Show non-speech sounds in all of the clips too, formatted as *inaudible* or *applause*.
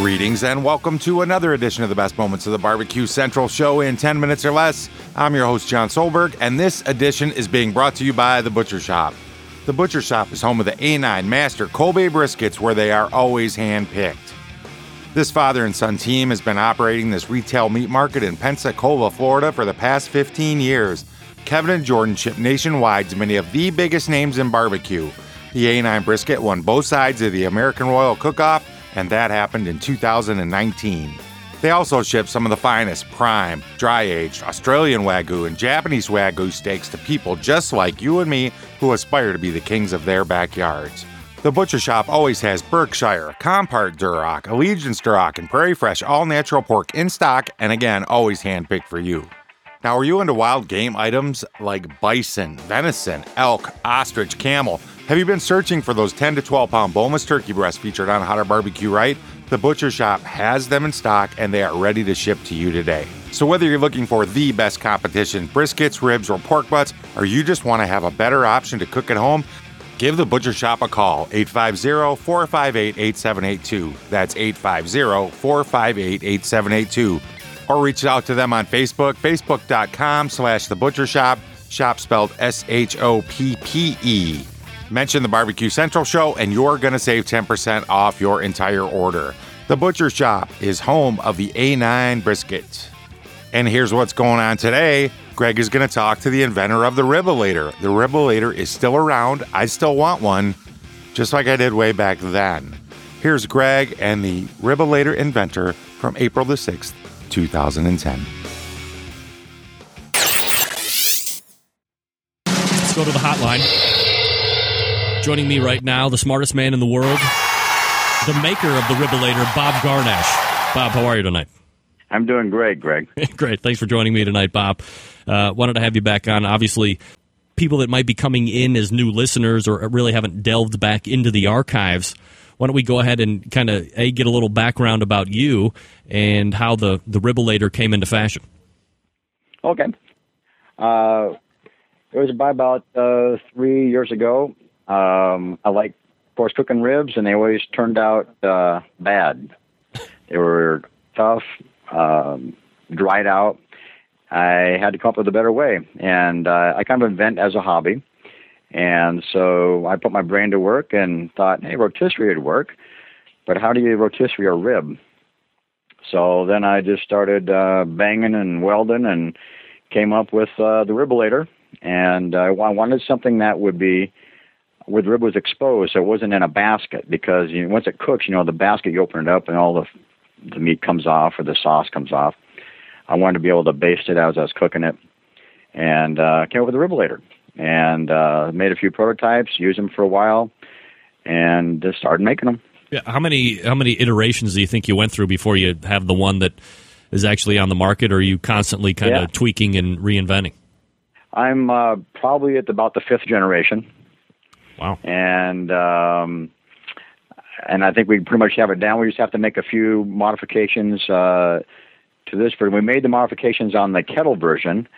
Greetings and welcome to another edition of the Best Moments of the Barbecue Central Show in 10 minutes or less. I'm your host, Jon Solberg, and this edition is being brought to you by The Butcher Shoppe. The Butcher Shoppe is home of the A9 Master Kobe briskets where they are always hand picked. This father and son team has been operating this retail meat market in Pensacola, Florida for the past 15 years. Kevin and Jordan ship nationwide to many of the biggest names in barbecue. The A9 brisket won both sides of the American Royal Cook-Off and that happened in 2019. They also ship some of the finest prime, dry aged Australian Wagyu and Japanese Wagyu steaks to people just like you and me who aspire to be the kings of their backyards. The butcher Shoppe always has Berkshire, Compart Duroc, Allegiance Duroc, and Prairie Fresh all natural pork in stock and again, always handpicked for you. Now, are you into wild game items like bison, venison, elk, ostrich, camel? Have you been searching for those 10 to 12 pound boneless turkey breasts featured on How to Barbecue Right? The Butcher Shoppe has them in stock and they are ready to ship to you today. So, whether you're looking for the best competition, briskets, ribs, or pork butts, or you just want to have a better option to cook at home, give the Butcher Shoppe a call 850 458 8782. That's 850 458 8782. Or reach out to them on Facebook, facebook.com slash the butcher shop, shop spelled S H O P P E. Mention the Barbecue Central show, and you're going to save 10% off your entire order. The Butcher Shoppe is home of the A9 brisket. And here's what's going on today. Greg is going to talk to the inventor of the Ribolator. The Ribolator is still around. I still want one, just like I did way back then. Here's Greg and the Ribolator inventor from April the 6th, 2010. Let's go to the hotline. Joining me right now, the smartest man in the world, the maker of the Ribolator, Bob Garnash. Bob, how are you tonight? I'm doing great, Greg. *laughs* great. Thanks for joining me tonight, Bob. Uh, wanted to have you back on. Obviously, people that might be coming in as new listeners or really haven't delved back into the archives. Why don't we go ahead and kind of a get a little background about you and how the the Ribolator came into fashion? Okay. Uh, it was by about uh, three years ago. Um, I like, course, cooking ribs, and they always turned out uh, bad. They were tough, um, dried out. I had to come up with a better way, and uh, I kind of invent as a hobby. And so I put my brain to work and thought, hey, rotisserie would work, but how do you rotisserie a rib? So then I just started uh, banging and welding and came up with uh, the Ribolator. And uh, I wanted something that would be where the rib was exposed, so it wasn't in a basket because you know, once it cooks, you know, the basket you open it up and all the the meat comes off or the sauce comes off. I wanted to be able to baste it as I was cooking it, and uh, came up with the Ribolator and uh, made a few prototypes, used them for a while, and just started making them. Yeah, how many how many iterations do you think you went through before you have the one that is actually on the market, or are you constantly kind Yeah. of tweaking and reinventing? I'm uh, probably at about the fifth generation. Wow. And um, and I think we pretty much have it down. We just have to make a few modifications uh, to this. But we made the modifications on the kettle version.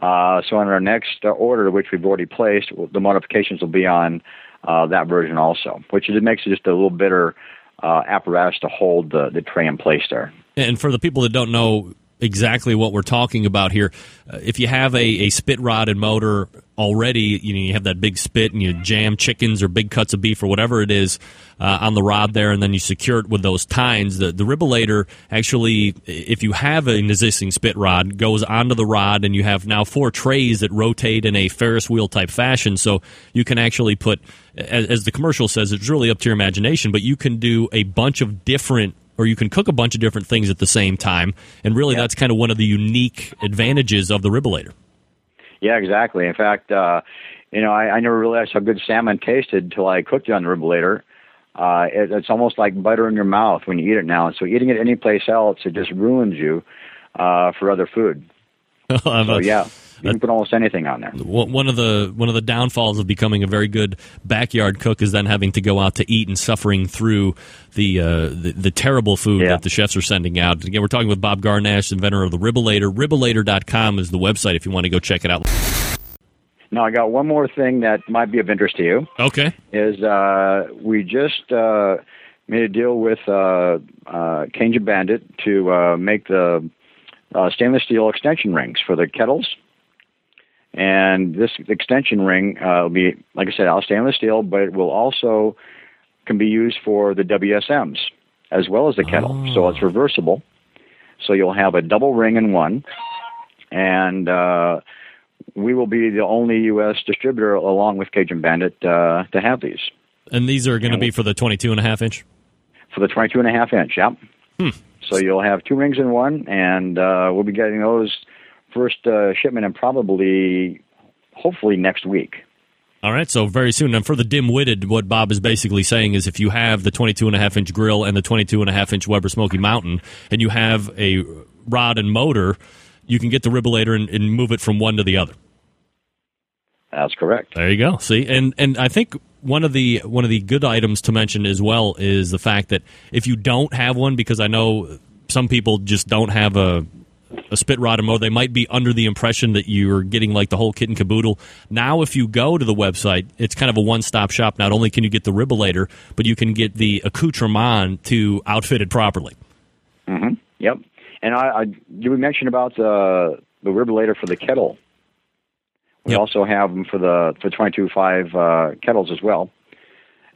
Uh, so on our next uh, order, which we've already placed, the modifications will be on uh, that version also, which is, it makes it just a little better uh, apparatus to hold the, the tray in place there. And for the people that don't know exactly what we're talking about here, uh, if you have a, a spit rod and motor already, you know you have that big spit and you jam chickens or big cuts of beef or whatever it is uh, on the rod there, and then you secure it with those tines. The the ribolator actually, if you have an existing spit rod, goes onto the rod, and you have now four trays that rotate in a Ferris wheel type fashion. So you can actually put, as, as the commercial says, it's really up to your imagination, but you can do a bunch of different or you can cook a bunch of different things at the same time. And really, that's kind of one of the unique advantages of the Ribolator. Yeah, exactly. In fact, uh, you know, I, I never realized how good salmon tasted until I cooked it on the Ribolator. Uh, it, it's almost like butter in your mouth when you eat it now. And so eating it anyplace else, it just ruins you uh, for other food. *laughs* So, yeah. You can put almost anything on there. One of the one of the downfalls of becoming a very good backyard cook is then having to go out to eat and suffering through the uh, the, the terrible food Yeah. that the chefs are sending out. Again, we're talking with Bob Garnash, inventor of the Ribolator. Ribolator.com is the website if you want to go check it out. Now, I got one more thing that might be of interest to you. Okay. Is uh, we just uh, made a deal with uh, uh, Cajun Bandit to uh, make the uh, stainless steel extension rings for the kettles. And this extension ring uh, will be, like I said, of stainless steel, but it will also can be used for the WSMs as well as the kettle. So it's reversible. So you'll have a double ring in one, and uh, we will be the only U.S. distributor, along with Cajun Bandit, uh, to have these And these are going to be for the 22 and a half inch? for the 22 and a half inch. Yep. So you'll have two rings in one, and uh, we'll be getting those first uh, shipment and probably, hopefully next week. All right, so very soon. And for the dim-witted, what Bob is basically saying is if you have the 22 and a half inch grill and the 22 and a half inch Weber Smoky Mountain, and you have a rod and motor, you can get the Ribolator and, and move it from one to the other. That's correct. There you go. See, and and I think one of the one of the good items to mention as well is the fact that if you don't have one, because I know some people just don't have a a spit rod and mower, they might be under the impression that you're getting like the whole kit and caboodle. Now, if you go to the website, it's kind of a one stop shop. Not only can you get the Ribolator, but you can get the accoutrement to outfit it properly. Yep. And I, I did we mention about the the for the kettle? We Yep. also have them for the for 22.5 uh, kettles as well.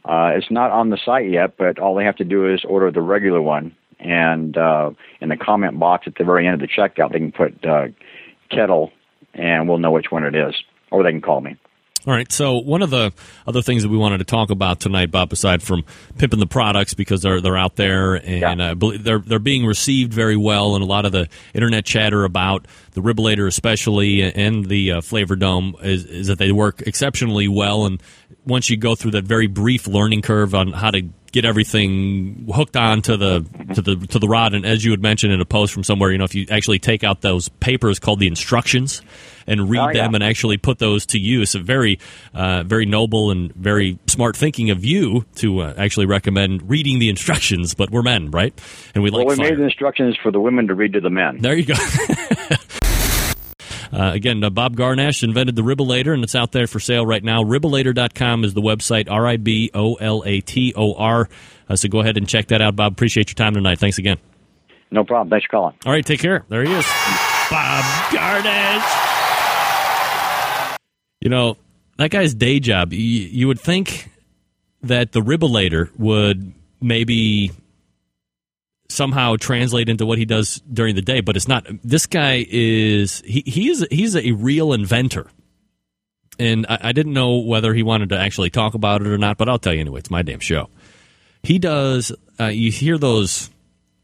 Uh, it's not on the site yet, but all they have to do is order the regular one, and uh, in the comment box at the very end of the checkout, they can put uh, kettle, and we'll know which one it is, or they can call me. All right. So one of the other things that we wanted to talk about tonight, Bob, aside from pimping the products because they're they're out there and Yeah. uh, they're they're being received very well, and a lot of the internet chatter about the Ribolator, especially and the uh, Flavor Dome, is, is that they work exceptionally well. And once you go through that very brief learning curve on how to get everything hooked on to the to the to the rod, and as you had mentioned in a post from somewhere, you know, if you actually take out those papers called the instructions and read Oh, yeah. them and actually put those to use. A very, uh, very noble and very smart thinking of you to uh, actually recommend reading the instructions. But we're men, right? And we like well, we made the instructions for the women to read to the men. There you go. *laughs* *laughs* Uh, again, uh, Bob Garnash invented the Ribolator, and it's out there for sale right now. Ribolator.com is the website, R I B O L A T O R. Uh, so go ahead and check that out, Bob. Appreciate your time tonight. Thanks again. No problem. Thanks for calling. All right, take care. There he is. Bob Garnash. You know, that guy's day job, you, you would think that the Ribolator would maybe somehow translate into what he does during the day, but it's not. This guy is he, he is he's a real inventor. And I, I didn't know whether he wanted to actually talk about it or not, but I'll tell you anyway. It's my damn show. He does. Uh, you hear those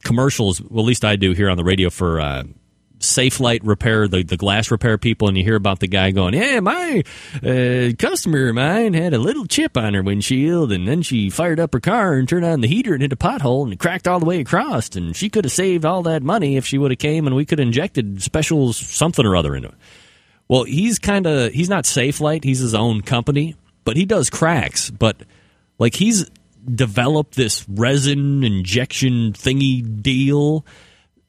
commercials. Well, at least I do here on the radio for uh, Safelite Repair, the, the glass repair people, and you hear about the guy going, "Yeah, my uh, customer of mine had a little chip on her windshield, and then she fired up her car and turned on the heater and hit a pothole, and it cracked all the way across, and she could have saved all that money if she would have came, and we could have injected special something or other into it." Well, he's kind of he's not Safelite; he's his own company, but he does cracks. But like he's developed this resin injection thingy deal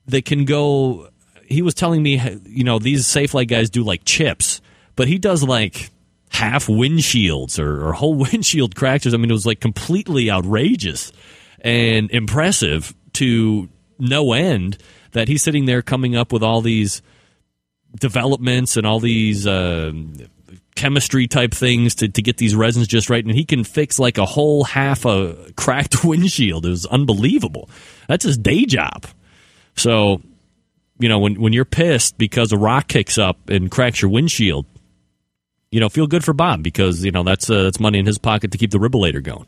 that can go. He was telling me, you know, these Safelite guys do like chips, but he does like half windshields or, or whole *laughs* windshield cracks. I mean, it was like completely outrageous and impressive to no end that he's sitting there coming up with all these developments and all these uh, chemistry type things to, to get these resins just right. And he can fix like a whole half a cracked *laughs* windshield. It was unbelievable. That's his day job. So, you know, when, when you're pissed because a rock kicks up and cracks your windshield, you know, feel good for Bob because, you know, that's, uh, that's money in his pocket to keep the Ribolator going.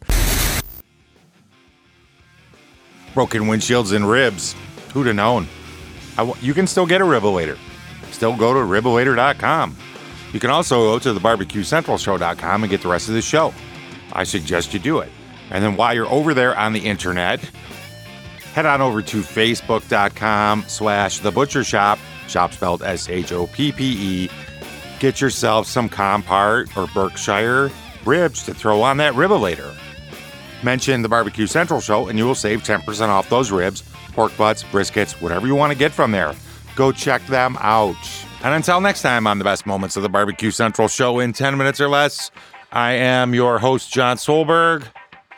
Broken windshields and ribs. Who'd have known? You can still get a Ribolator. Still go to Ribolator.com. You can also go to the BarbecueCentralShow.com and get the rest of the show. I suggest you do it. And then while you're over there on the internet, head on over to Facebook.com slash The Butcher Shop, shop spelled S-H-O-P-P-E, get yourself some Compart or Berkshire ribs to throw on that Ribolator. Mention the Barbecue Central show and you will save 10% off those ribs, pork butts, briskets, whatever you want to get from there. Go check them out. And until next time on the best moments of the Barbecue Central show in 10 minutes or less, I am your host, Jon Solberg.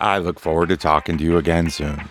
I look forward to talking to you again soon.